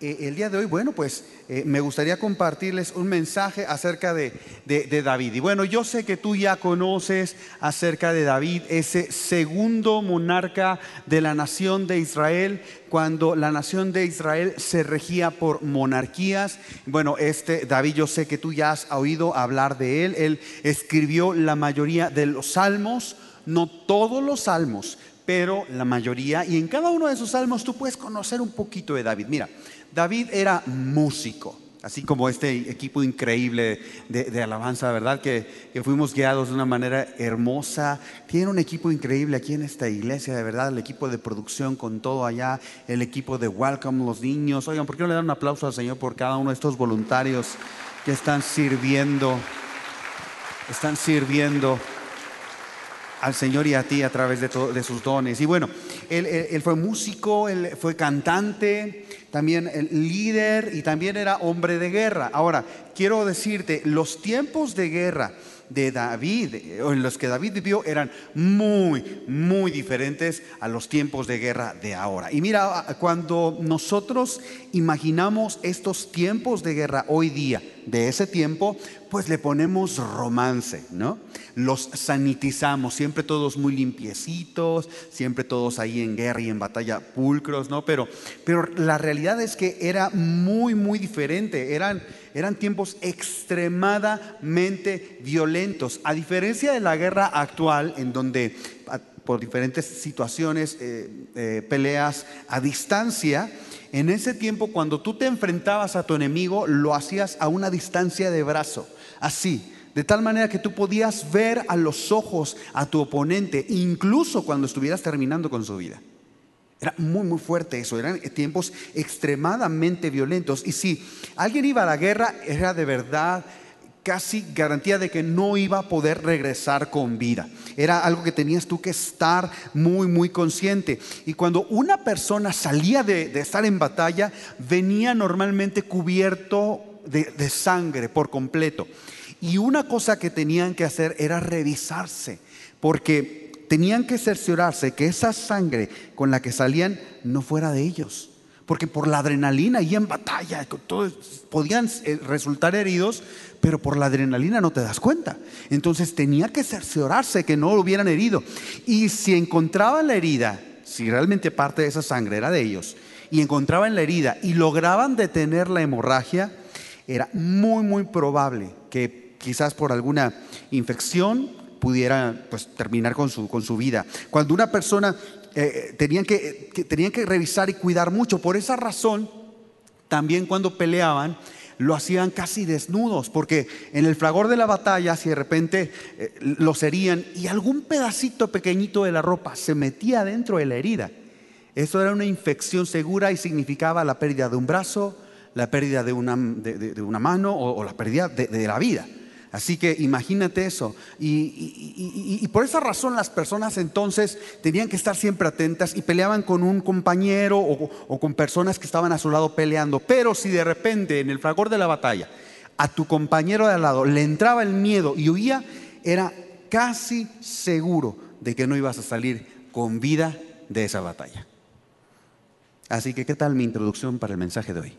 Eh, el día de hoy, bueno, pues eh, me gustaría compartirles un mensaje acerca de, de, David. Y bueno, yo sé que tú ya conoces acerca de David, ese segundo monarca de la nación de Israel, cuando la nación de Israel se regía por monarquías. Bueno, este David, yo sé que tú ya has oído hablar de él. Él escribió la mayoría de los salmos, no todos los salmos, pero la mayoría. Y en cada uno de esos salmos tú puedes conocer un poquito de David. Mira, David era músico, así como este equipo increíble de, alabanza, ¿verdad? Que, que, fuimos guiados de una manera hermosa. Tiene un equipo increíble aquí en esta iglesia, de verdad, el equipo de producción con todo allá, el equipo de Welcome, los niños. Oigan, ¿por qué no le dan un aplauso al Señor por cada uno de estos voluntarios que están sirviendo? Están sirviendo al Señor y a ti a través de, de sus dones. Y bueno, él, fue músico, él fue cantante, también el líder y también era hombre de guerra. Ahora, quiero decirte, los tiempos de guerra de David, en los que David vivió, eran muy, muy diferentes a los tiempos de guerra de ahora. Y mira, cuando nosotros imaginamos estos tiempos de guerra hoy día, de ese tiempo, pues le ponemos romance, ¿no? Los sanitizamos, siempre todos muy limpiecitos, siempre todos ahí en guerra y en batalla pulcros, ¿no? Pero, pero la realidad es que era muy, muy diferente, eran, eran tiempos extremadamente violentos, a diferencia de la guerra actual, en donde por diferentes situaciones, eh, eh, peleas a distancia, en ese tiempo cuando tú te enfrentabas a tu enemigo, lo hacías a una distancia de brazo así, de tal manera que tú podías ver a los ojos a tu oponente, incluso cuando estuvieras terminando con su vida. Era muy, muy fuerte eso, eran tiempos extremadamente violentos. Y si alguien iba a la guerra, era de verdad casi garantía de que no iba a poder regresar con vida. Era algo que tenías tú que estar muy, muy consciente. Y cuando una persona salía de, de estar en batalla, venía normalmente cubierto de, sangre por completo. Y una cosa que tenían que hacer era revisarse, porque tenían que cerciorarse que esa sangre con la que salían no fuera de ellos. Porque por la adrenalina y en batalla, podían eh, resultar heridos, pero por la adrenalina no te das cuenta. Entonces tenía que cerciorarse que no lo hubieran herido. Y si encontraban la herida, si realmente parte de esa sangre era de ellos, y encontraban la herida y lograban detener la hemorragia, era muy, muy probable que quizás por alguna infección pudiera pues, terminar con su, con su vida. Cuando una persona eh, tenían, que, tenían que revisar y cuidar mucho, por esa razón, también cuando peleaban, lo hacían casi desnudos, porque en el fragor de la batalla, si de repente eh, los herían y algún pedacito pequeñito de la ropa se metía dentro de la herida, eso era una infección segura y significaba la pérdida de un brazo, la pérdida de una, de, una mano o, la pérdida de, la vida. Así que imagínate eso. Y, por esa razón las personas entonces tenían que estar siempre atentas y peleaban con un compañero o, o, con personas que estaban a su lado peleando. Pero si de repente en el fragor de la batalla a tu compañero de al lado le entraba el miedo y huía, era casi seguro de que no ibas a salir con vida de esa batalla. Así que, ¿qué tal mi introducción para el mensaje de hoy?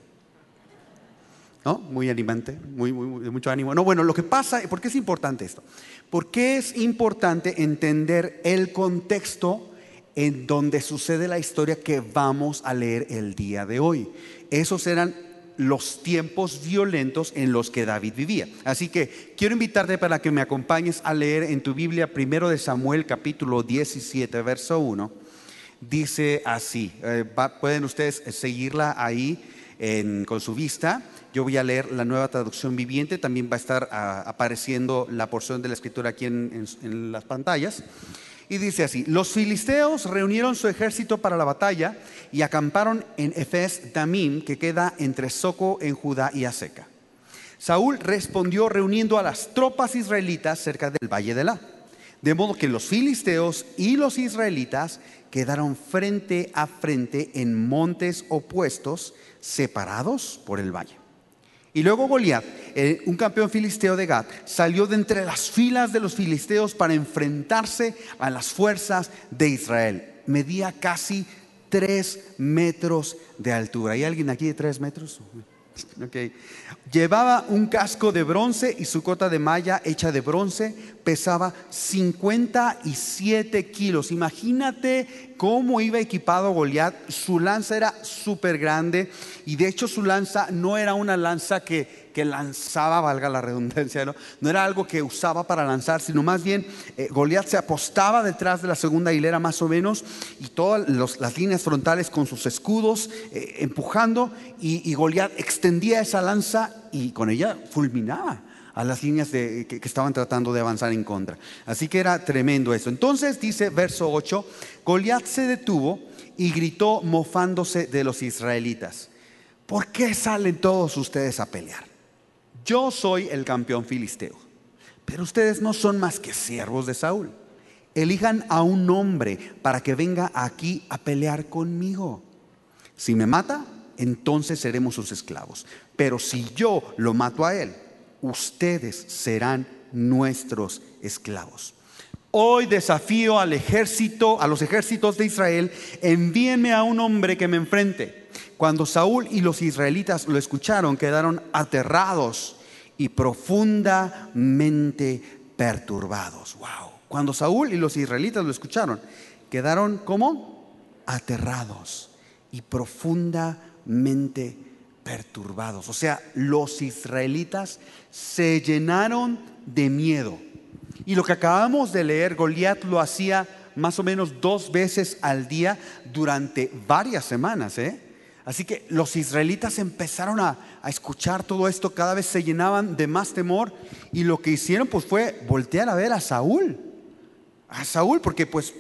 ¿No? Muy animante, muy, muy, de mucho ánimo. No, bueno, lo que pasa, ¿por qué es importante esto? Porque es importante entender el contexto en donde sucede la historia que vamos a leer el día de hoy. Esos eran los tiempos violentos en los que David vivía. Así que quiero invitarte para que me acompañes a leer en tu Biblia primero de Samuel capítulo 17, verso 1. Dice así, eh, pueden ustedes seguirla ahí con su vista. Yo voy a leer la nueva traducción viviente, también va a estar ah, apareciendo la porción de la escritura aquí en, las pantallas. Y dice así, los filisteos reunieron su ejército para la batalla y acamparon en Efes Damim, que queda entre Soco en Judá y Aseca. Saúl respondió reuniendo a las tropas israelitas cerca del valle de La. De modo que los filisteos y los israelitas quedaron frente a frente en montes opuestos, separados por el valle. Y luego Goliat, un campeón filisteo de Gad, salió de entre las filas de los filisteos para enfrentarse a las fuerzas de Israel. Medía casi tres metros de altura. ¿Hay alguien aquí de tres metros? Llevaba un casco de bronce y su cota de malla hecha de bronce pesaba 57 kilos. Imagínate cómo iba equipado Goliat. Su lanza era súper grande y de hecho su lanza no era una lanza que que lanzaba, valga la redundancia, ¿no? era algo que usaba para lanzar, sino más bien eh, Goliat se apostaba detrás de la segunda hilera más o menos y todas las líneas frontales con sus escudos eh, empujando y, y Goliat extendía esa lanza y con ella fulminaba a las líneas que, que, estaban tratando de avanzar en contra. Así que era tremendo eso. Entonces dice verso 8, Goliat se detuvo y gritó mofándose de los israelitas. ¿Por qué salen todos ustedes a pelear? Yo soy el campeón filisteo, pero ustedes no son más que siervos de Saúl. Elijan a un hombre para que venga aquí a pelear conmigo. Si me mata, entonces seremos sus esclavos. Pero si yo lo mato a él, ustedes serán nuestros esclavos. Hoy desafío al ejército, a los ejércitos de Israel, envíenme a un hombre que me enfrente. Cuando Saúl y los israelitas lo escucharon, quedaron aterrados y profundamente perturbados. Wow. Cuando Saúl y los israelitas lo escucharon, quedaron como aterrados y profundamente perturbados. O sea, los israelitas se llenaron de miedo. Y lo que acabamos de leer, Goliat lo hacía más o menos dos veces al día durante varias semanas. ¿eh? Así que los israelitas empezaron a, escuchar todo esto, cada vez se llenaban de más temor y lo que hicieron pues fue voltear a ver a Saúl. A Saúl, porque pues,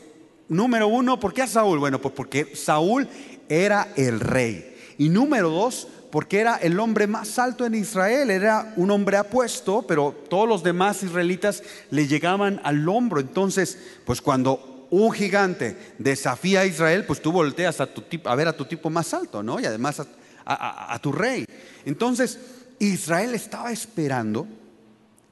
número uno, ¿por qué a Saúl? Bueno, pues porque Saúl era el rey. Y número dos, porque era el hombre más alto en Israel, era un hombre apuesto, pero todos los demás israelitas le llegaban al hombro. Entonces, pues cuando un gigante desafía a Israel, pues tú volteas a, tu, a ver a tu tipo más alto, ¿no? Y además a, tu rey. Entonces, Israel estaba esperando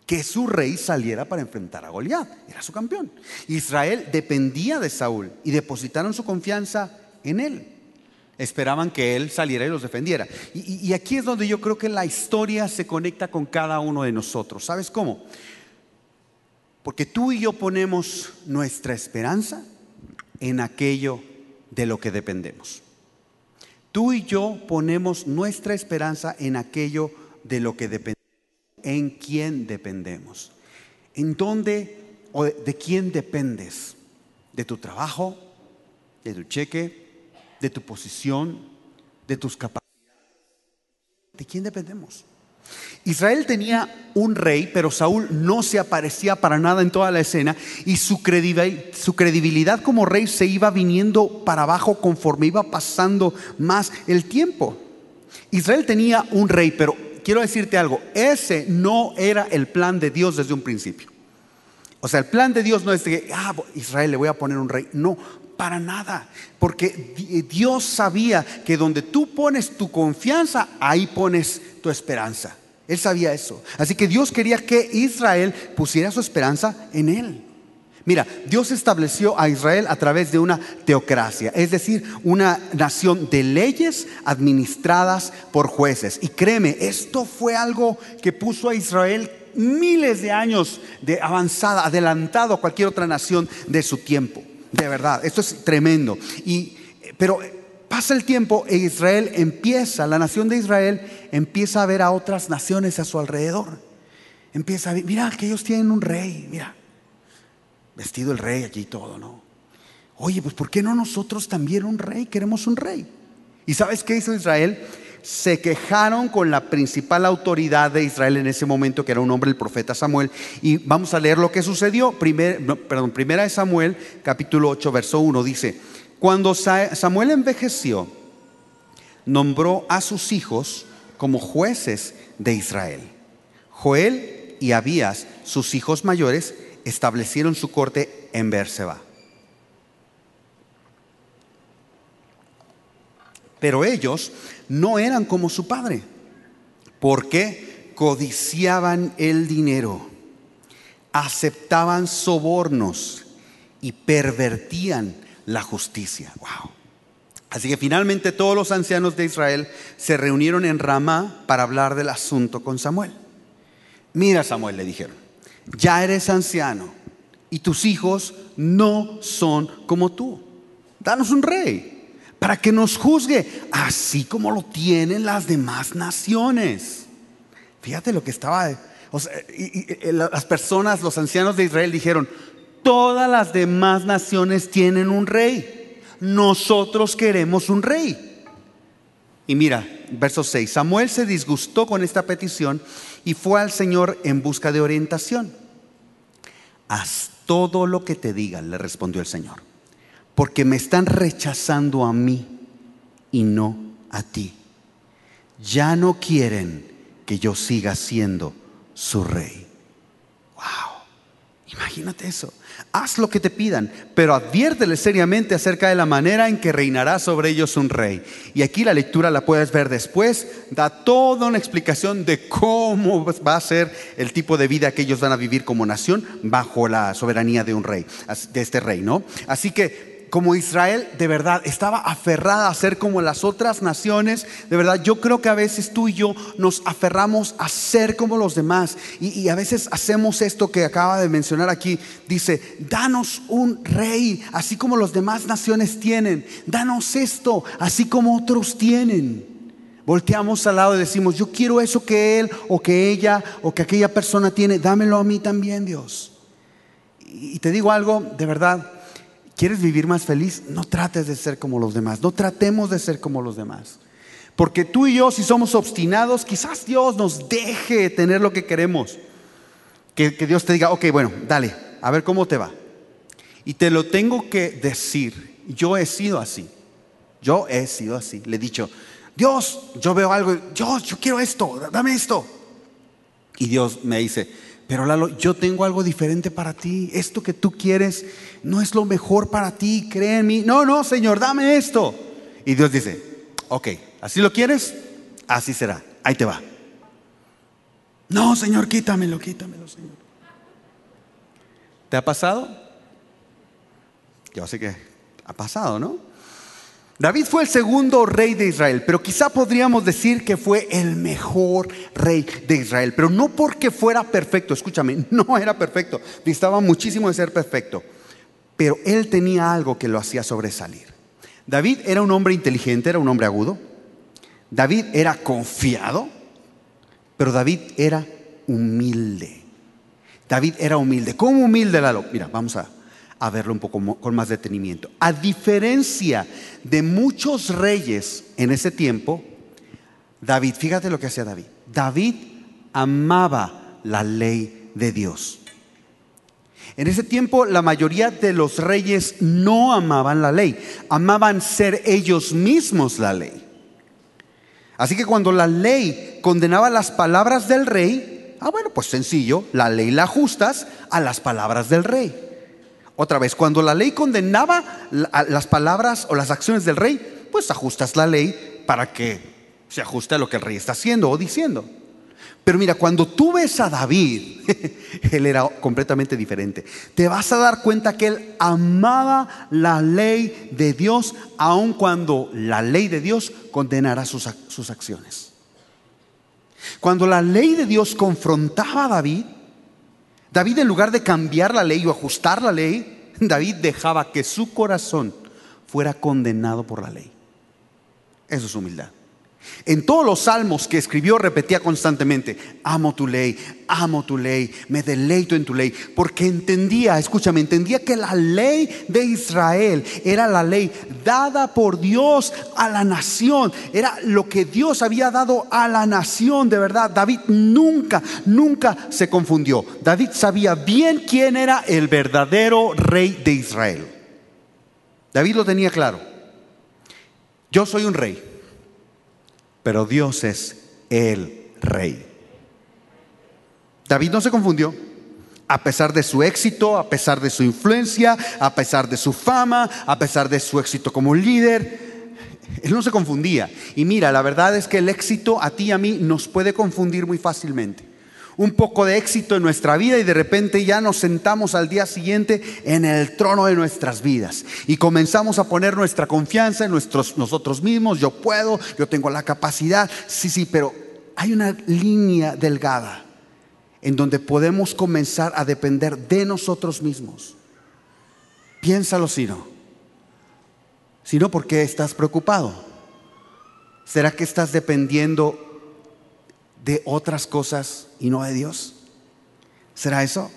que su rey saliera para enfrentar a Goliat. Era su campeón. Israel dependía de Saúl y depositaron su confianza en él. Esperaban que él saliera y los defendiera. y aquí es donde yo creo que la historia se conecta con cada uno de nosotros. ¿Sabes cómo? Porque tú y yo ponemos nuestra esperanza en aquello de lo que dependemos. Tú y yo ponemos nuestra esperanza en aquello de lo que dependemos. ¿En quién dependemos? ¿En dónde o de quién dependes? ¿De tu trabajo? ¿De tu cheque? ¿De tu posición? ¿De tus capacidades? ¿De quién dependemos? Israel tenía un rey, pero Saúl no se aparecía para nada en toda la escena y su credibilidad como rey se iba viniendo para abajo conforme iba pasando más el tiempo. Israel tenía un rey, pero quiero decirte algo, ese no era el plan de Dios desde un principio. O sea, el plan de Dios no es de que, ah, Israel le voy a poner un rey. No, para nada. Porque Dios sabía que donde tú pones tu confianza, ahí pones tu esperanza. Él sabía eso. Así que Dios quería que Israel pusiera su esperanza en Él. Mira, Dios estableció a Israel a través de una teocracia, es decir, una nación de leyes administradas por jueces. Y créeme, esto fue algo que puso a Israel miles de años de avanzada, adelantado a cualquier otra nación de su tiempo. De verdad, esto es tremendo. Y, pero pasa el tiempo e Israel empieza, la nación de Israel empieza a ver a otras naciones a su alrededor. Empieza a ver, mira que ellos tienen un rey, mira, vestido el rey allí todo, ¿no? Oye, pues ¿por qué no nosotros también un rey? Queremos un rey. ¿Y sabes qué hizo Israel? Se quejaron con la principal autoridad de Israel en ese momento, que era un hombre, el profeta Samuel. Y vamos a leer lo que sucedió. Perdón, primera de Samuel, capítulo 8, verso 1, dice, cuando Samuel envejeció, nombró a sus hijos como jueces de Israel. Joel y Abías, sus hijos mayores, establecieron su corte en Berseba. Pero ellos no eran como su padre, porque codiciaban el dinero, aceptaban sobornos y pervertían la justicia. Wow. Así que finalmente todos los ancianos de Israel se reunieron en Ramá para hablar del asunto con Samuel. Mira Samuel, le dijeron, ya eres anciano y tus hijos no son como tú. Danos un rey para que nos juzgue, así como lo tienen las demás naciones. Fíjate lo que estaba... y, las personas, los ancianos de Israel dijeron, todas las demás naciones tienen un rey. Nosotros queremos un rey. Y mira, verso 6, Samuel se disgustó con esta petición y fue al Señor en busca de orientación. Haz todo lo que te digan, le respondió el Señor, porque me están rechazando a mí y no a ti. Ya no quieren que yo siga siendo su rey. Imagínate eso haz lo que te pidan, pero adviérteles seriamente acerca de la manera en que reinará sobre ellos un rey. Y aquí la lectura la puedes ver después, da toda una explicación de cómo va a ser el tipo de vida que ellos van a vivir como nación bajo la soberanía de un rey, de este rey, ¿no? Así que como Israel de verdad estaba aferrada a ser como las otras naciones, de verdad yo creo que a veces tú y yo nos aferramos a ser como los demás. Y, a veces hacemos esto que acaba de mencionar aquí, dice, danos un rey, así como los demás naciones tienen, danos esto, así como otros tienen. Volteamos al lado y decimos, yo quiero eso que él o que ella o que aquella persona tiene, dámelo a mí también, Dios. Y te digo algo, de verdad, ¿Quieres vivir más feliz? No trates de ser como los demás, no tratemos de ser como los demás. Porque tú y yo, si somos obstinados, quizás Dios nos deje tener lo que queremos. Que, Dios te diga, ok, bueno, dale, a ver cómo te va. Y te lo tengo que decir, yo he sido así, yo he sido así. Le he dicho, Dios, yo veo algo, Dios, yo quiero esto, dame esto. Y Dios me dice, pero Lalo, yo tengo algo diferente para ti. Esto que tú quieres no es lo mejor para ti, cree en mí. No, no, Señor, dame esto. Y Dios dice, ok, ¿así lo quieres? Así será. Ahí te va. No, Señor, quítamelo, quítamelo, Señor. ¿Te ha pasado? Yo sé que ha pasado, ¿no? David fue el segundo rey de Israel, pero quizá podríamos decir que fue el mejor rey de Israel, pero no porque fuera perfecto, escúchame, no era perfecto, distaba muchísimo de ser perfecto, pero él tenía algo que lo hacía sobresalir. David era un hombre inteligente, era un hombre agudo, David era confiado, pero David era humilde. David era humilde. ¿Cómo humilde, Lalo? Mira, vamos a a verlo un poco con más detenimiento. A diferencia de muchos reyes en ese tiempo, David, fíjate lo que hacía David. David amaba la ley de Dios. En ese tiempo la mayoría de los reyes no amaban la ley, amaban ser ellos mismos la ley. Así que cuando la ley condenaba las palabras del rey, ah bueno, pues sencillo, la ley la ajustas a las palabras del rey. Otra vez, cuando la ley condenaba las palabras o las acciones del rey, pues ajustas la ley para que se ajuste a lo que el rey está haciendo o diciendo. Pero mira, cuando tú ves a David, él era completamente diferente. Te vas a dar cuenta que él amaba la ley de Dios, aun cuando la ley de Dios condenara sus, sus acciones. Cuando la ley de Dios confrontaba a David, David en lugar de cambiar la ley o ajustar la ley, David dejaba que su corazón fuera condenado por la ley. Eso es humildad. En todos los salmos que escribió repetía constantemente, amo tu ley, amo tu ley, me deleito en tu ley, porque entendía, escúchame, entendía que la ley de Israel era la ley dada por Dios a la nación, era lo que Dios había dado a la nación, de verdad. David nunca, nunca se confundió. David sabía bien quién era el verdadero rey de Israel. David lo tenía claro. Yo soy un rey pero Dios es el rey. David no se confundió. A pesar de su éxito, a pesar de su influencia, a pesar de su fama, a pesar de su éxito como líder, él no se confundía. Y mira, la verdad es que el éxito a ti y a mí nos puede confundir muy fácilmente. Un poco de éxito en nuestra vida y de repente ya nos sentamos al día siguiente en el trono de nuestras vidas y comenzamos a poner nuestra confianza en nuestros, nosotros mismos. Yo puedo, yo tengo la capacidad. Sí, sí, pero hay una línea delgada en donde podemos comenzar a depender de nosotros mismos. Piénsalo si no. Si no, ¿por qué estás preocupado? ¿Será que estás dependiendo de otras cosas y no de Dios? ¿Será eso?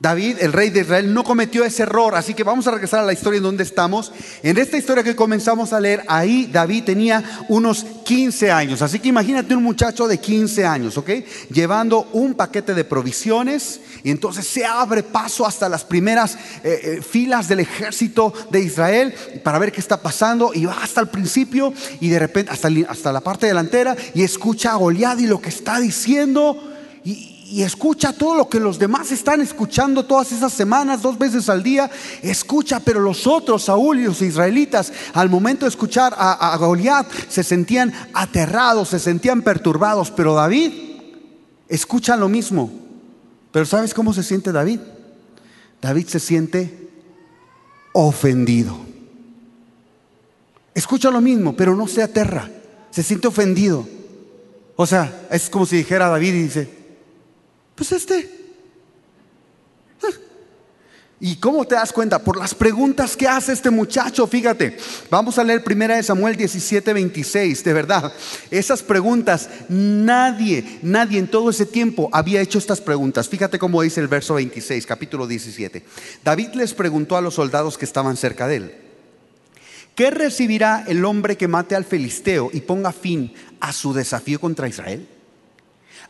David, el rey de Israel, no cometió ese error, así que vamos a regresar a la historia en donde estamos. En esta historia que comenzamos a leer, ahí David tenía unos 15 años, así que imagínate un muchacho de 15 años, ¿ok? Llevando un paquete de provisiones y entonces se abre paso hasta las primeras eh, eh, filas del ejército de Israel para ver qué está pasando y va hasta el principio y de repente hasta, hasta la parte delantera y escucha a Goliat y lo que está diciendo y, y escucha todo lo que los demás están escuchando todas esas semanas, dos veces al día. Escucha, pero los otros, Saúl y los israelitas, al momento de escuchar a, a Goliat, se sentían aterrados, se sentían perturbados. Pero David escucha lo mismo. Pero ¿sabes cómo se siente David? David se siente ofendido. Escucha lo mismo, pero no se aterra. Se siente ofendido. O sea, es como si dijera David y dice, pues este. ¿Y cómo te das cuenta? Por las preguntas que hace este muchacho, fíjate. Vamos a leer primera de Samuel 17, 26, de verdad. Esas preguntas, nadie, nadie en todo ese tiempo había hecho estas preguntas. Fíjate cómo dice el verso 26, capítulo 17. David les preguntó a los soldados que estaban cerca de él. ¿Qué recibirá el hombre que mate al filisteo y ponga fin a su desafío contra Israel?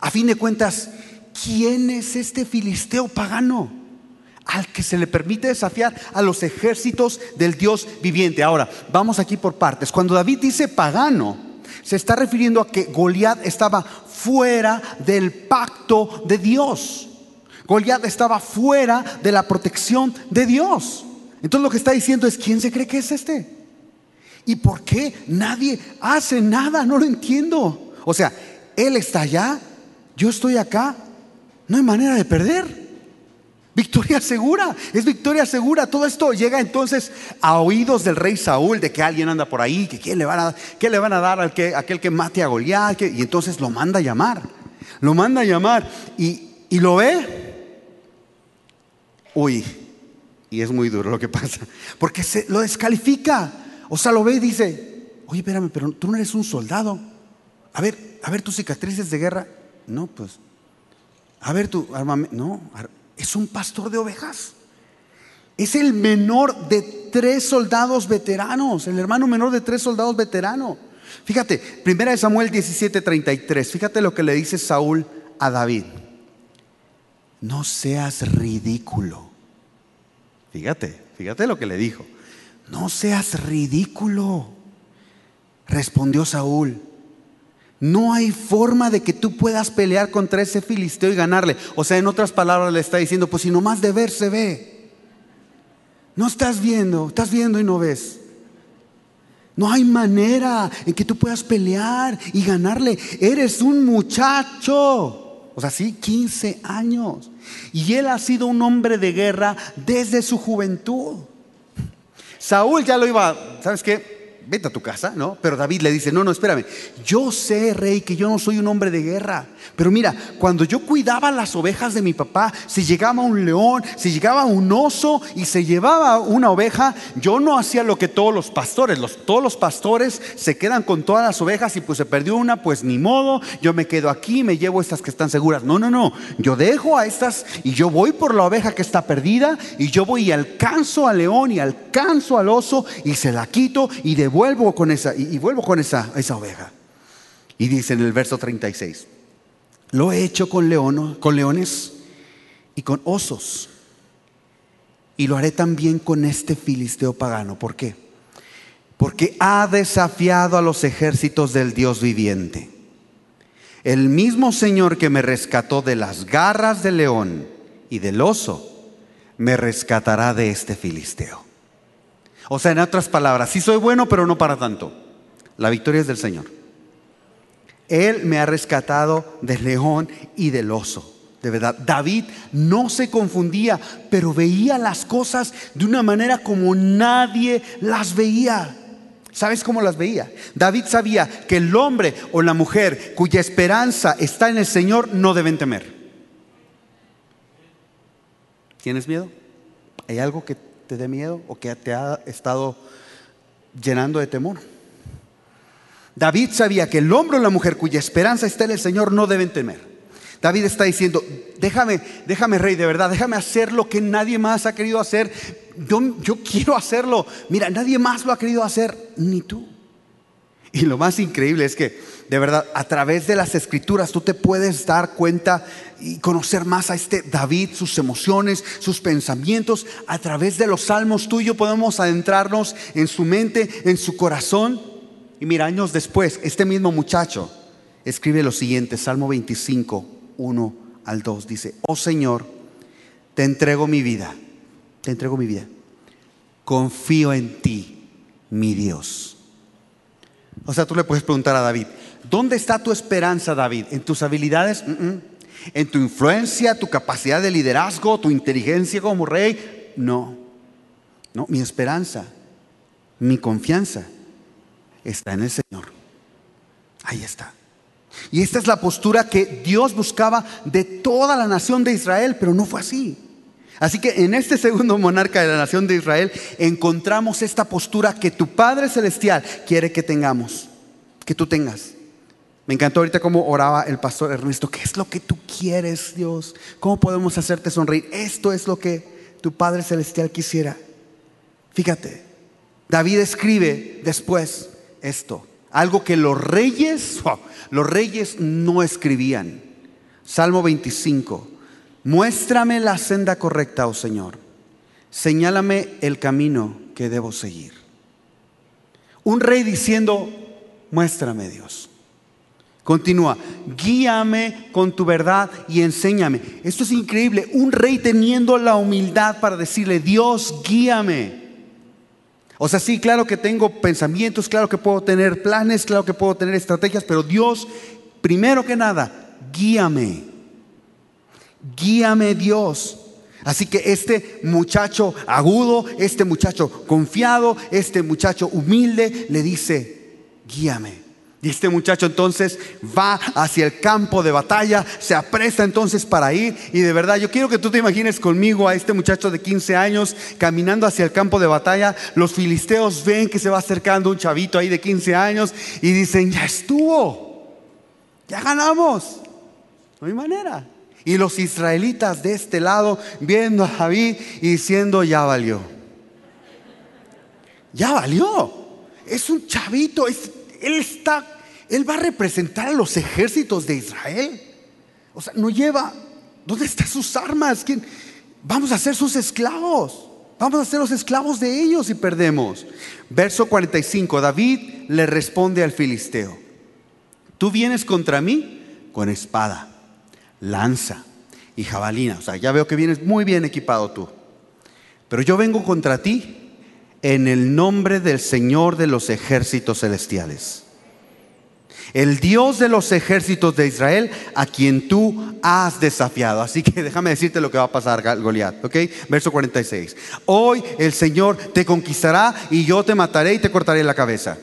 A fin de cuentas, ¿quién es este filisteo pagano? Al que se le permite desafiar a los ejércitos del Dios viviente. Ahora, vamos aquí por partes. Cuando David dice pagano, se está refiriendo a que Goliat estaba fuera del pacto de Dios. Goliat estaba fuera de la protección de Dios. Entonces lo que está diciendo es, ¿quién se cree que es este? ¿Y por qué nadie hace nada? No lo entiendo. O sea, él está allá, yo estoy acá, no hay manera de perder. Victoria segura, es victoria segura. Todo esto llega entonces a oídos del rey Saúl de que alguien anda por ahí, que quién le van a, qué le van a dar al que, aquel que mate a Goliat, y entonces lo manda a llamar. Lo manda a llamar y, y lo ve. Uy, y es muy duro lo que pasa, porque se lo descalifica. O sea, lo ve y dice, oye, espérame, pero tú no eres un soldado. A ver, a ver tus cicatrices de guerra. No, pues a ver tu armamento. No, es un pastor de ovejas. Es el menor de tres soldados veteranos, el hermano menor de tres soldados veteranos. Fíjate, primera de Samuel 17:33, fíjate lo que le dice Saúl a David. No seas ridículo. Fíjate, fíjate lo que le dijo. No seas ridículo. Respondió Saúl, no hay forma de que tú puedas pelear contra ese filisteo y ganarle. O sea, en otras palabras le está diciendo, pues si nomás de ver se ve. No estás viendo, estás viendo y no ves. No hay manera en que tú puedas pelear y ganarle. Eres un muchacho. O sea, sí, 15 años. Y él ha sido un hombre de guerra desde su juventud. Saúl ya lo iba, ¿sabes qué? Vete a tu casa, ¿no? Pero David le dice, no, no, espérame, yo sé, rey, que yo no soy un hombre de guerra, pero mira, cuando yo cuidaba las ovejas de mi papá, si llegaba un león, si llegaba un oso y se llevaba una oveja, yo no hacía lo que todos los pastores, todos los pastores se quedan con todas las ovejas y pues se perdió una, pues ni modo, yo me quedo aquí, me llevo estas que están seguras. No, no, no, yo dejo a estas y yo voy por la oveja que está perdida y yo voy y alcanzo al león y alcanzo al oso y se la quito y de vuelvo con esa, y, vuelvo con esa, esa oveja. Y dice en el verso 36, lo he hecho con, león, con leones y con osos. Y lo haré también con este filisteo pagano. ¿Por qué? Porque ha desafiado a los ejércitos del Dios viviente. El mismo Señor que me rescató de las garras del león y del oso, me rescatará de este filisteo. O sea, en otras palabras, sí soy bueno, pero no para tanto. La victoria es del Señor. Él me ha rescatado del león y del oso. De verdad, David no se confundía, pero veía las cosas de una manera como nadie las veía. ¿Sabes cómo las veía? David sabía que el hombre o la mujer cuya esperanza está en el Señor no deben temer. ¿Tienes miedo? ¿Hay algo que te dé miedo o que te ha estado llenando de temor? David sabía que el hombre o la mujer cuya esperanza está en el Señor no deben temer. David está diciendo, déjame, déjame rey, de verdad, déjame hacer lo que nadie más ha querido hacer. Yo, yo quiero hacerlo. Mira, nadie más lo ha querido hacer, ni tú. Y lo más increíble es que, de verdad, a través de las escrituras tú te puedes dar cuenta y conocer más a este David, sus emociones, sus pensamientos. A través de los salmos tuyos podemos adentrarnos en su mente, en su corazón. Y mira, años después, este mismo muchacho escribe lo siguiente, Salmo 25, 1 al 2. Dice, oh Señor, te entrego mi vida, te entrego mi vida. Confío en ti, mi Dios. O sea, tú le puedes preguntar a David, ¿dónde está tu esperanza, David? ¿En tus habilidades? ¿En tu influencia, tu capacidad de liderazgo, tu inteligencia como rey? No, no, mi esperanza, mi confianza está en el Señor. Ahí está. Y esta es la postura que Dios buscaba de toda la nación de Israel, pero no fue así. Así que en este segundo monarca de la nación de Israel encontramos esta postura que tu Padre Celestial quiere que tengamos, que tú tengas. Me encantó ahorita cómo oraba el pastor Ernesto. ¿Qué es lo que tú quieres, Dios? ¿Cómo podemos hacerte sonreír? Esto es lo que tu Padre Celestial quisiera. Fíjate, David escribe después esto. Algo que los reyes, los reyes no escribían. Salmo 25. Muéstrame la senda correcta, oh Señor. Señálame el camino que debo seguir. Un rey diciendo, muéstrame Dios. Continúa, guíame con tu verdad y enséñame. Esto es increíble. Un rey teniendo la humildad para decirle, Dios, guíame. O sea, sí, claro que tengo pensamientos, claro que puedo tener planes, claro que puedo tener estrategias, pero Dios, primero que nada, guíame. Guíame Dios. Así que este muchacho agudo, este muchacho confiado, este muchacho humilde le dice, guíame. Y este muchacho entonces va hacia el campo de batalla, se apresta entonces para ir. Y de verdad, yo quiero que tú te imagines conmigo a este muchacho de 15 años caminando hacia el campo de batalla. Los filisteos ven que se va acercando un chavito ahí de 15 años y dicen, ya estuvo, ya ganamos. No hay manera. Y los israelitas de este lado viendo a David y diciendo, ya valió. Ya valió. Es un chavito, es él está, Él va a representar a los ejércitos de Israel. O sea, no lleva, ¿dónde están sus armas? ¿Quién? Vamos a ser sus esclavos. Vamos a ser los esclavos de ellos si perdemos. Verso 45, David le responde al filisteo, tú vienes contra mí con espada, lanza y jabalina. O sea, ya veo que vienes muy bien equipado tú. Pero yo vengo contra ti en el nombre del Señor de los ejércitos celestiales. El Dios de los ejércitos de Israel a quien tú has desafiado. Así que déjame decirte lo que va a pasar, Goliat. ¿Ok? Verso 46. Hoy el Señor te conquistará y yo te mataré y te cortaré la cabeza.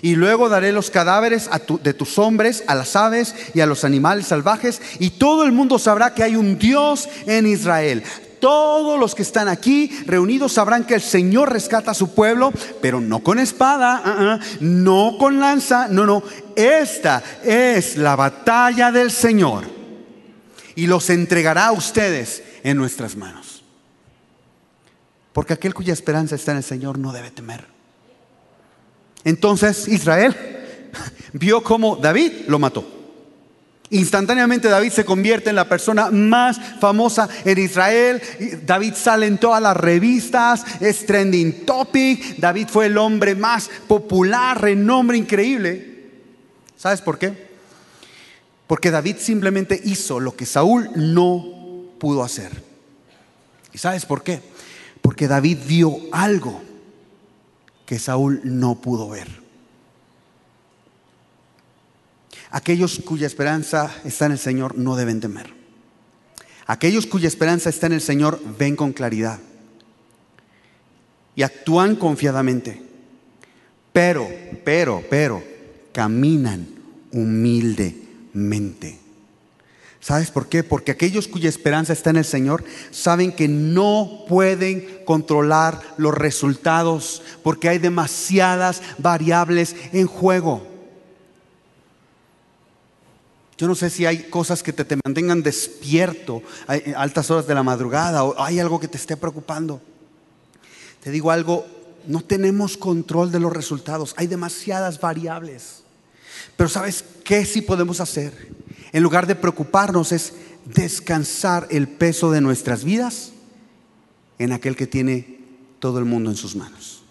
Y luego daré los cadáveres de tus hombres, a las aves y a los animales salvajes, y todo el mundo sabrá que hay un Dios en Israel todos los que están aquí reunidos sabrán que el Señor rescata a su pueblo, pero no con espada, uh-uh, no con lanza, no, no. Esta es la batalla del Señor y los entregará a ustedes en nuestras manos. Porque aquel cuya esperanza está en el Señor no debe temer. Entonces Israel vio cómo David lo mató. Instantáneamente David se convierte en la persona más famosa en Israel. David sale en todas las revistas, es trending topic. David fue el hombre más popular, renombre increíble. ¿Sabes por qué? Porque David simplemente hizo lo que Saúl no pudo hacer. ¿Y sabes por qué? Porque David vio algo que Saúl no pudo ver. Aquellos cuya esperanza está en el Señor no deben temer. Aquellos cuya esperanza está en el Señor ven con claridad y actúan confiadamente. Pero, pero, pero, caminan humildemente. ¿Sabes por qué? Porque aquellos cuya esperanza está en el Señor saben que no pueden controlar los resultados porque hay demasiadas variables en juego. Yo no sé si hay cosas que te, mantengan despierto a altas horas de la madrugada o hay algo que te esté preocupando. Te digo algo, no tenemos control de los resultados, hay demasiadas variables. Pero ¿sabes qué sí podemos hacer? En lugar de preocuparnos es descansar el peso de nuestras vidas en aquel que tiene todo el mundo en sus manos.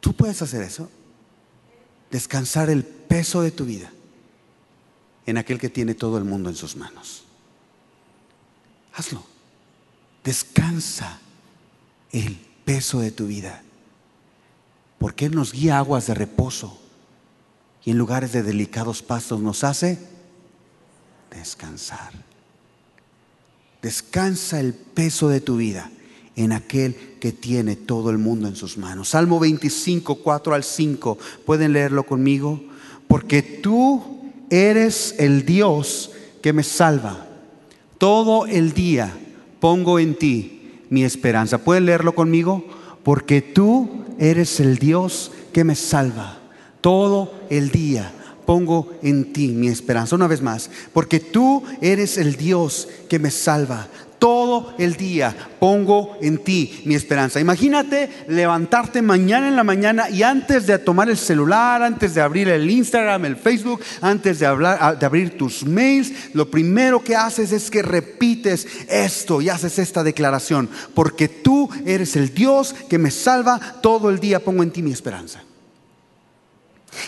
¿Tú puedes hacer eso? Descansar el peso de tu vida en aquel que tiene todo el mundo en sus manos. Hazlo. Descansa el peso de tu vida. Porque Él nos guía aguas de reposo y en lugares de delicados pastos nos hace descansar. Descansa el peso de tu vida en aquel que tiene todo el mundo en sus manos. Salmo 25, 4 al 5. ¿Pueden leerlo conmigo? Porque tú eres el Dios que me salva. Todo el día pongo en ti mi esperanza. ¿Pueden leerlo conmigo? Porque tú eres el Dios que me salva. Todo el día pongo en ti mi esperanza. Una vez más, porque tú eres el Dios que me salva. Todo el día pongo en ti mi esperanza. Imagínate levantarte mañana en la mañana y antes de tomar el celular, antes de abrir el Instagram, el Facebook, antes de, hablar, de abrir tus mails, lo primero que haces es que repites esto y haces esta declaración. Porque tú eres el Dios que me salva, todo el día pongo en ti mi esperanza.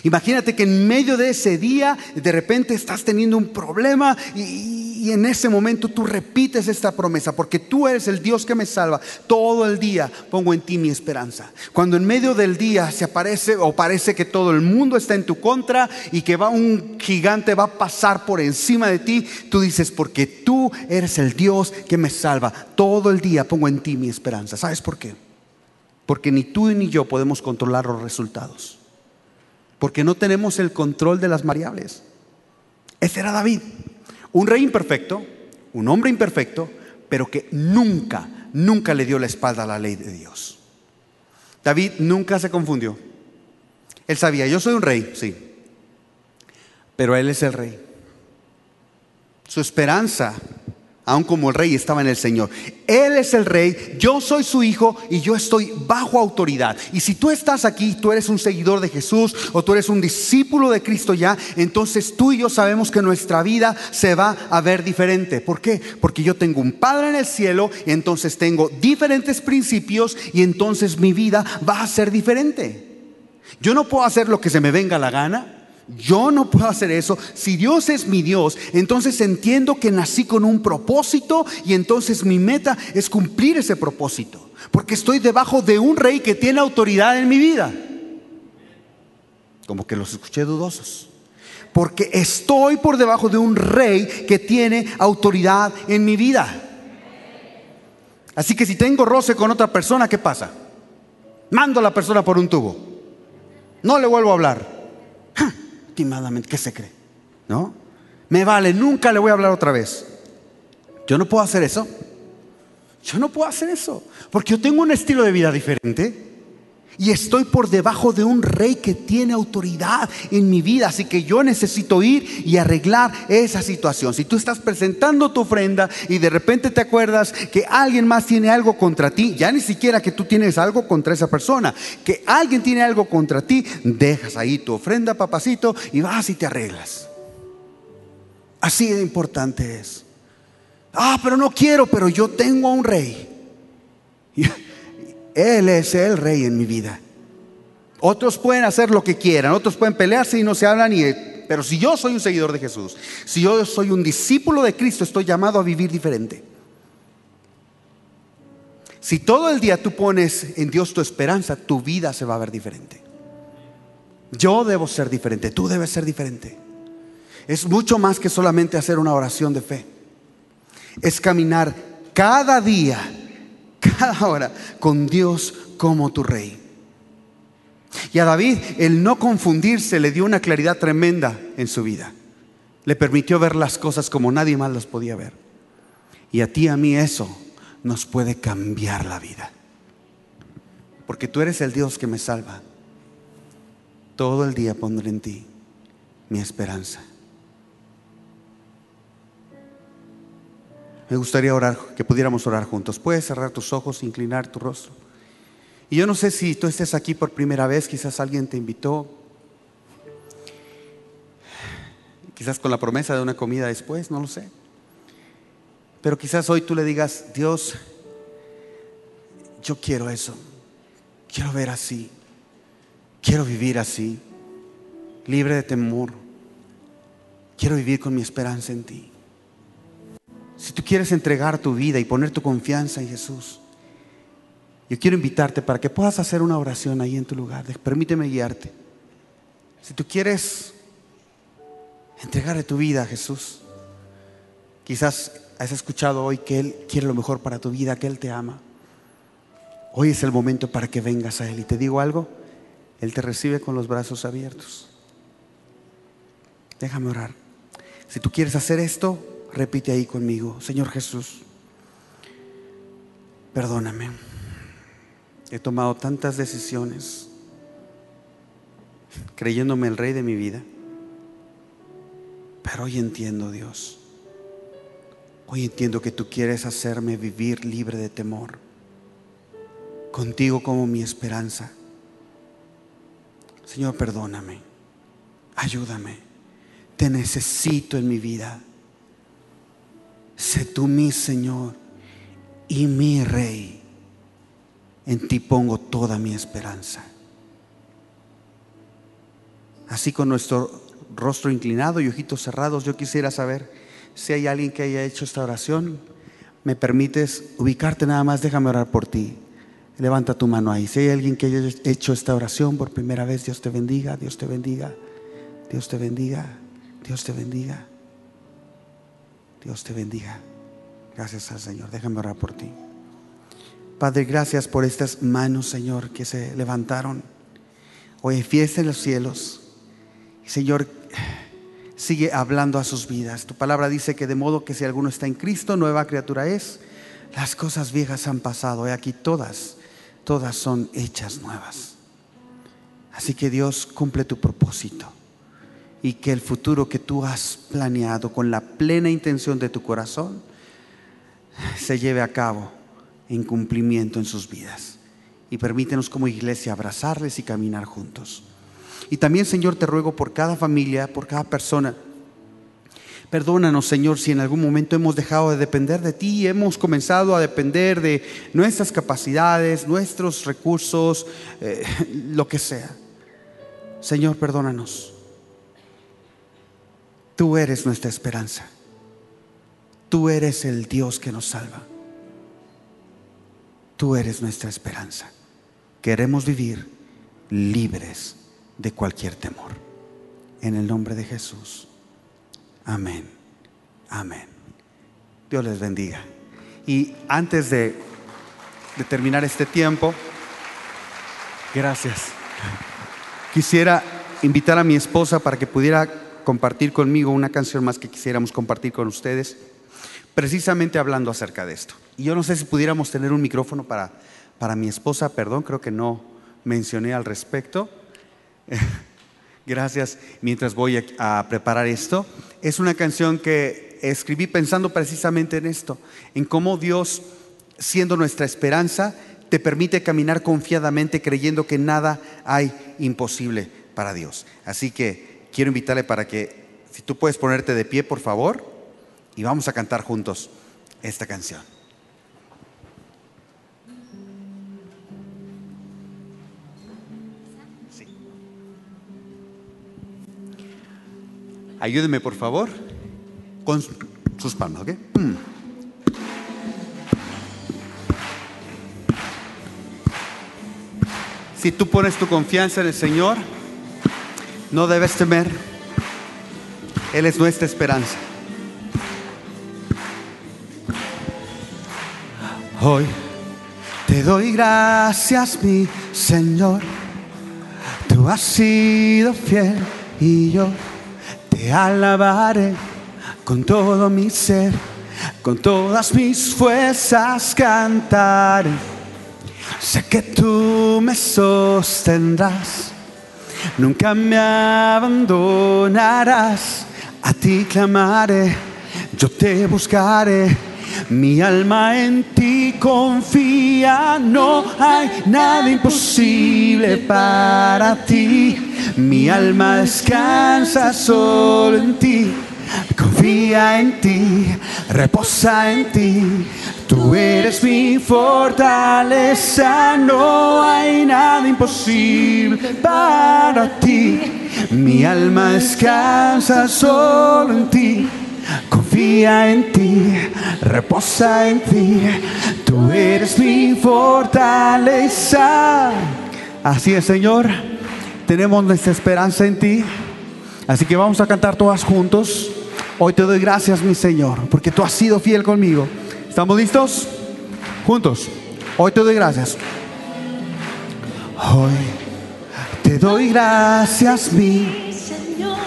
Imagínate que en medio de ese día de repente estás teniendo un problema y, en ese momento tú repites esta promesa porque tú eres el Dios que me salva. Todo el día pongo en ti mi esperanza. Cuando en medio del día se aparece o parece que todo el mundo está en tu contra y que va un gigante va a pasar por encima de ti, tú dices porque tú eres el Dios que me salva. Todo el día pongo en ti mi esperanza. ¿Sabes por qué? Porque ni tú ni yo podemos controlar los resultados porque no tenemos el control de las variables. Ese era David, un rey imperfecto, un hombre imperfecto, pero que nunca, nunca le dio la espalda a la ley de Dios. David nunca se confundió. Él sabía, yo soy un rey, sí, pero él es el rey. Su esperanza aun como el rey estaba en el Señor. Él es el rey, yo soy su hijo y yo estoy bajo autoridad. Y si tú estás aquí, tú eres un seguidor de Jesús o tú eres un discípulo de Cristo ya, entonces tú y yo sabemos que nuestra vida se va a ver diferente. ¿Por qué? Porque yo tengo un Padre en el cielo y entonces tengo diferentes principios y entonces mi vida va a ser diferente. Yo no puedo hacer lo que se me venga la gana. Yo no puedo hacer eso. Si Dios es mi Dios, entonces entiendo que nací con un propósito y entonces mi meta es cumplir ese propósito. Porque estoy debajo de un rey que tiene autoridad en mi vida. Como que los escuché dudosos. Porque estoy por debajo de un rey que tiene autoridad en mi vida. Así que si tengo roce con otra persona, ¿qué pasa? Mando a la persona por un tubo. No le vuelvo a hablar ¿qué se cree? ¿No? Me vale, nunca le voy a hablar otra vez. Yo no puedo hacer eso. Yo no puedo hacer eso. Porque yo tengo un estilo de vida diferente y estoy por debajo de un rey que tiene autoridad en mi vida. Así que yo necesito ir y arreglar esa situación. Si tú estás presentando tu ofrenda y de repente te acuerdas que alguien más tiene algo contra ti, ya ni siquiera que tú tienes algo contra esa persona, que alguien tiene algo contra ti, dejas ahí tu ofrenda, papacito, y vas y te arreglas. Así de importante es. Ah, pero no quiero, pero yo tengo a un rey. Él es el rey en mi vida. Otros pueden hacer lo que quieran, otros pueden pelearse y no se hablan, y, pero si yo soy un seguidor de Jesús, si yo soy un discípulo de Cristo, estoy llamado a vivir diferente. Si todo el día tú pones en Dios tu esperanza, tu vida se va a ver diferente. Yo debo ser diferente, tú debes ser diferente. Es mucho más que solamente hacer una oración de fe. Es caminar cada día, cada hora con Dios como tu rey. Y a David el no confundirse le dio una claridad tremenda en su vida. Le permitió ver las cosas como nadie más las podía ver. Y a ti a mí eso nos puede cambiar la vida. Porque tú eres el Dios que me salva. Todo el día pondré en ti mi esperanza. Me gustaría orar, que pudiéramos orar juntos. Puedes cerrar tus ojos, inclinar tu rostro. Y yo no sé si tú estés aquí por primera vez, quizás alguien te invitó, quizás con la promesa de una comida después, no lo sé. Pero quizás hoy tú le digas, Dios, yo quiero eso, quiero ver así, quiero vivir así, libre de temor, quiero vivir con mi esperanza en ti. Si tú quieres entregar tu vida y poner tu confianza en Jesús, yo quiero invitarte para que puedas hacer una oración ahí en tu lugar. Permíteme guiarte. Si tú quieres entregarle tu vida a Jesús, quizás has escuchado hoy que Él quiere lo mejor para tu vida, que Él te ama. Hoy es el momento para que vengas a Él. Y te digo algo, Él te recibe con los brazos abiertos. Déjame orar. Si tú quieres hacer esto, Repite ahí conmigo, Señor Jesús, perdóname. He tomado tantas decisiones creyéndome el rey de mi vida. Pero hoy entiendo, Dios. Hoy entiendo que tú quieres hacerme vivir libre de temor. Contigo como mi esperanza. Señor, perdóname. Ayúdame. Te necesito en mi vida. Sé tú mi Señor y mi Rey. En ti pongo toda mi esperanza. Así con nuestro rostro inclinado y ojitos cerrados, yo quisiera saber si hay alguien que haya hecho esta oración. ¿Me permites ubicarte nada más? Déjame orar por ti. Levanta tu mano ahí. Si hay alguien que haya hecho esta oración por primera vez, Dios te bendiga, Dios te bendiga, Dios te bendiga, Dios te bendiga. Dios te bendiga. Gracias al Señor. Déjame orar por ti. Padre, gracias por estas manos, Señor, que se levantaron. Hoy fiesta en los cielos. Señor, sigue hablando a sus vidas. Tu palabra dice que de modo que si alguno está en Cristo, nueva criatura es. Las cosas viejas han pasado. Y aquí todas, todas son hechas nuevas. Así que Dios cumple tu propósito y que el futuro que tú has planeado con la plena intención de tu corazón se lleve a cabo en cumplimiento en sus vidas. Y permítenos como iglesia abrazarles y caminar juntos. Y también, Señor, te ruego por cada familia, por cada persona. Perdónanos, Señor, si en algún momento hemos dejado de depender de ti hemos comenzado a depender de nuestras capacidades, nuestros recursos, eh, lo que sea. Señor, perdónanos. Tú eres nuestra esperanza. Tú eres el Dios que nos salva. Tú eres nuestra esperanza. Queremos vivir libres de cualquier temor. En el nombre de Jesús. Amén. Amén. Dios les bendiga. Y antes de, terminar este tiempo, gracias. Quisiera invitar a mi esposa para que pudiera compartir conmigo una canción más que quisiéramos compartir con ustedes, precisamente hablando acerca de esto. Y yo no sé si pudiéramos tener un micrófono para, para mi esposa, perdón, creo que no mencioné al respecto. Gracias, mientras voy a, a preparar esto. Es una canción que escribí pensando precisamente en esto, en cómo Dios, siendo nuestra esperanza, te permite caminar confiadamente creyendo que nada hay imposible para Dios. Así que quiero invitarle para que, si tú puedes ponerte de pie, por favor, y vamos a cantar juntos esta canción. Ayúdeme, por favor, con sus palmas, ¿ok? Mm. Si tú pones tu confianza en el Señor, No debes temer. Él es nuestra esperanza. Hoy te doy gracias, mi Señor. Tú has sido fiel y yo te alabaré con todo mi ser, con todas mis fuerzas cantaré. Sé que tú me sostendrás, nunca me abandonarás. A ti clamaré, yo te buscaré. Mi alma en ti confía, no hay nada imposible para ti. Mi alma descansa solo en ti. Confía en ti, reposa en ti. Tú eres mi fortaleza, no hay nada imposible para ti. Mi alma descansa solo en ti. Confía en ti, reposa en ti. Tú eres mi fortaleza. Así es, Señor. Tenemos nuestra esperanza en ti. Así que vamos a cantar todas juntos. Hoy te doy gracias, mi Señor, porque tú has sido fiel conmigo. ¿Estamos listos? Juntos. Hoy te doy gracias. Hoy te doy gracias, mi Señor,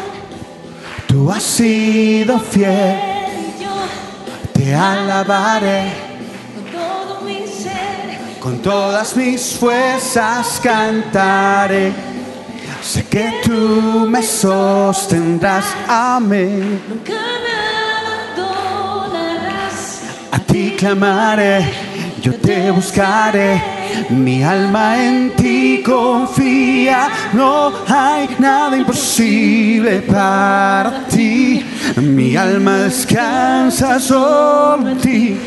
Tú has sido fiel. Te alabaré con todas mis fuerzas cantaré. Sé que tú me sostendrás. Amén. Ti clamaré, yo te buscaré. Mi alma en ti confía. No hay nada imposible para ti. Mi alma descansa solo en ti.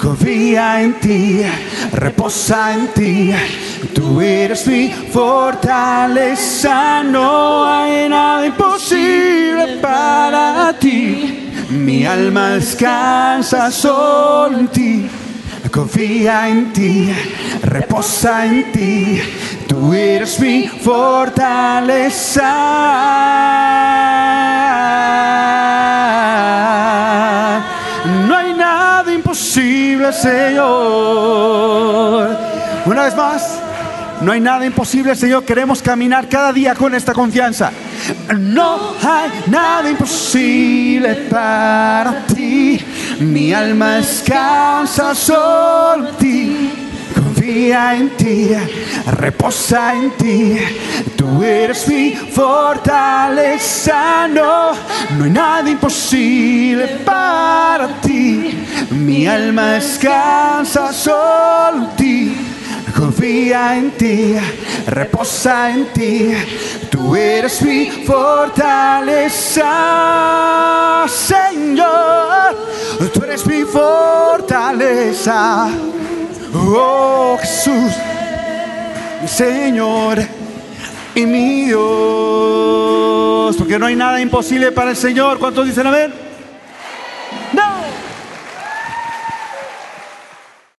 Confía en ti, reposa en ti. Tú eres mi fortaleza. No hay nada imposible para ti. Mi alma descansa solo en ti. Confía en ti, reposa en ti. Tú eres mi fortaleza. No hay nada imposible, Señor. Una vez más. No hay nada imposible, Señor. Queremos caminar cada día con esta confianza. No hay nada imposible para ti. Mi alma descansa solo en ti. Confía en ti, reposa en ti. Tú eres mi fortaleza. No, no hay nada imposible para ti. Mi alma descansa solo en ti. Confía en ti, reposa en ti. Tú eres mi fortaleza, Señor. Tú eres mi fortaleza. Oh Jesús, mi Señor y mi Dios. Porque no hay nada imposible para el Señor. ¿Cuántos dicen amén?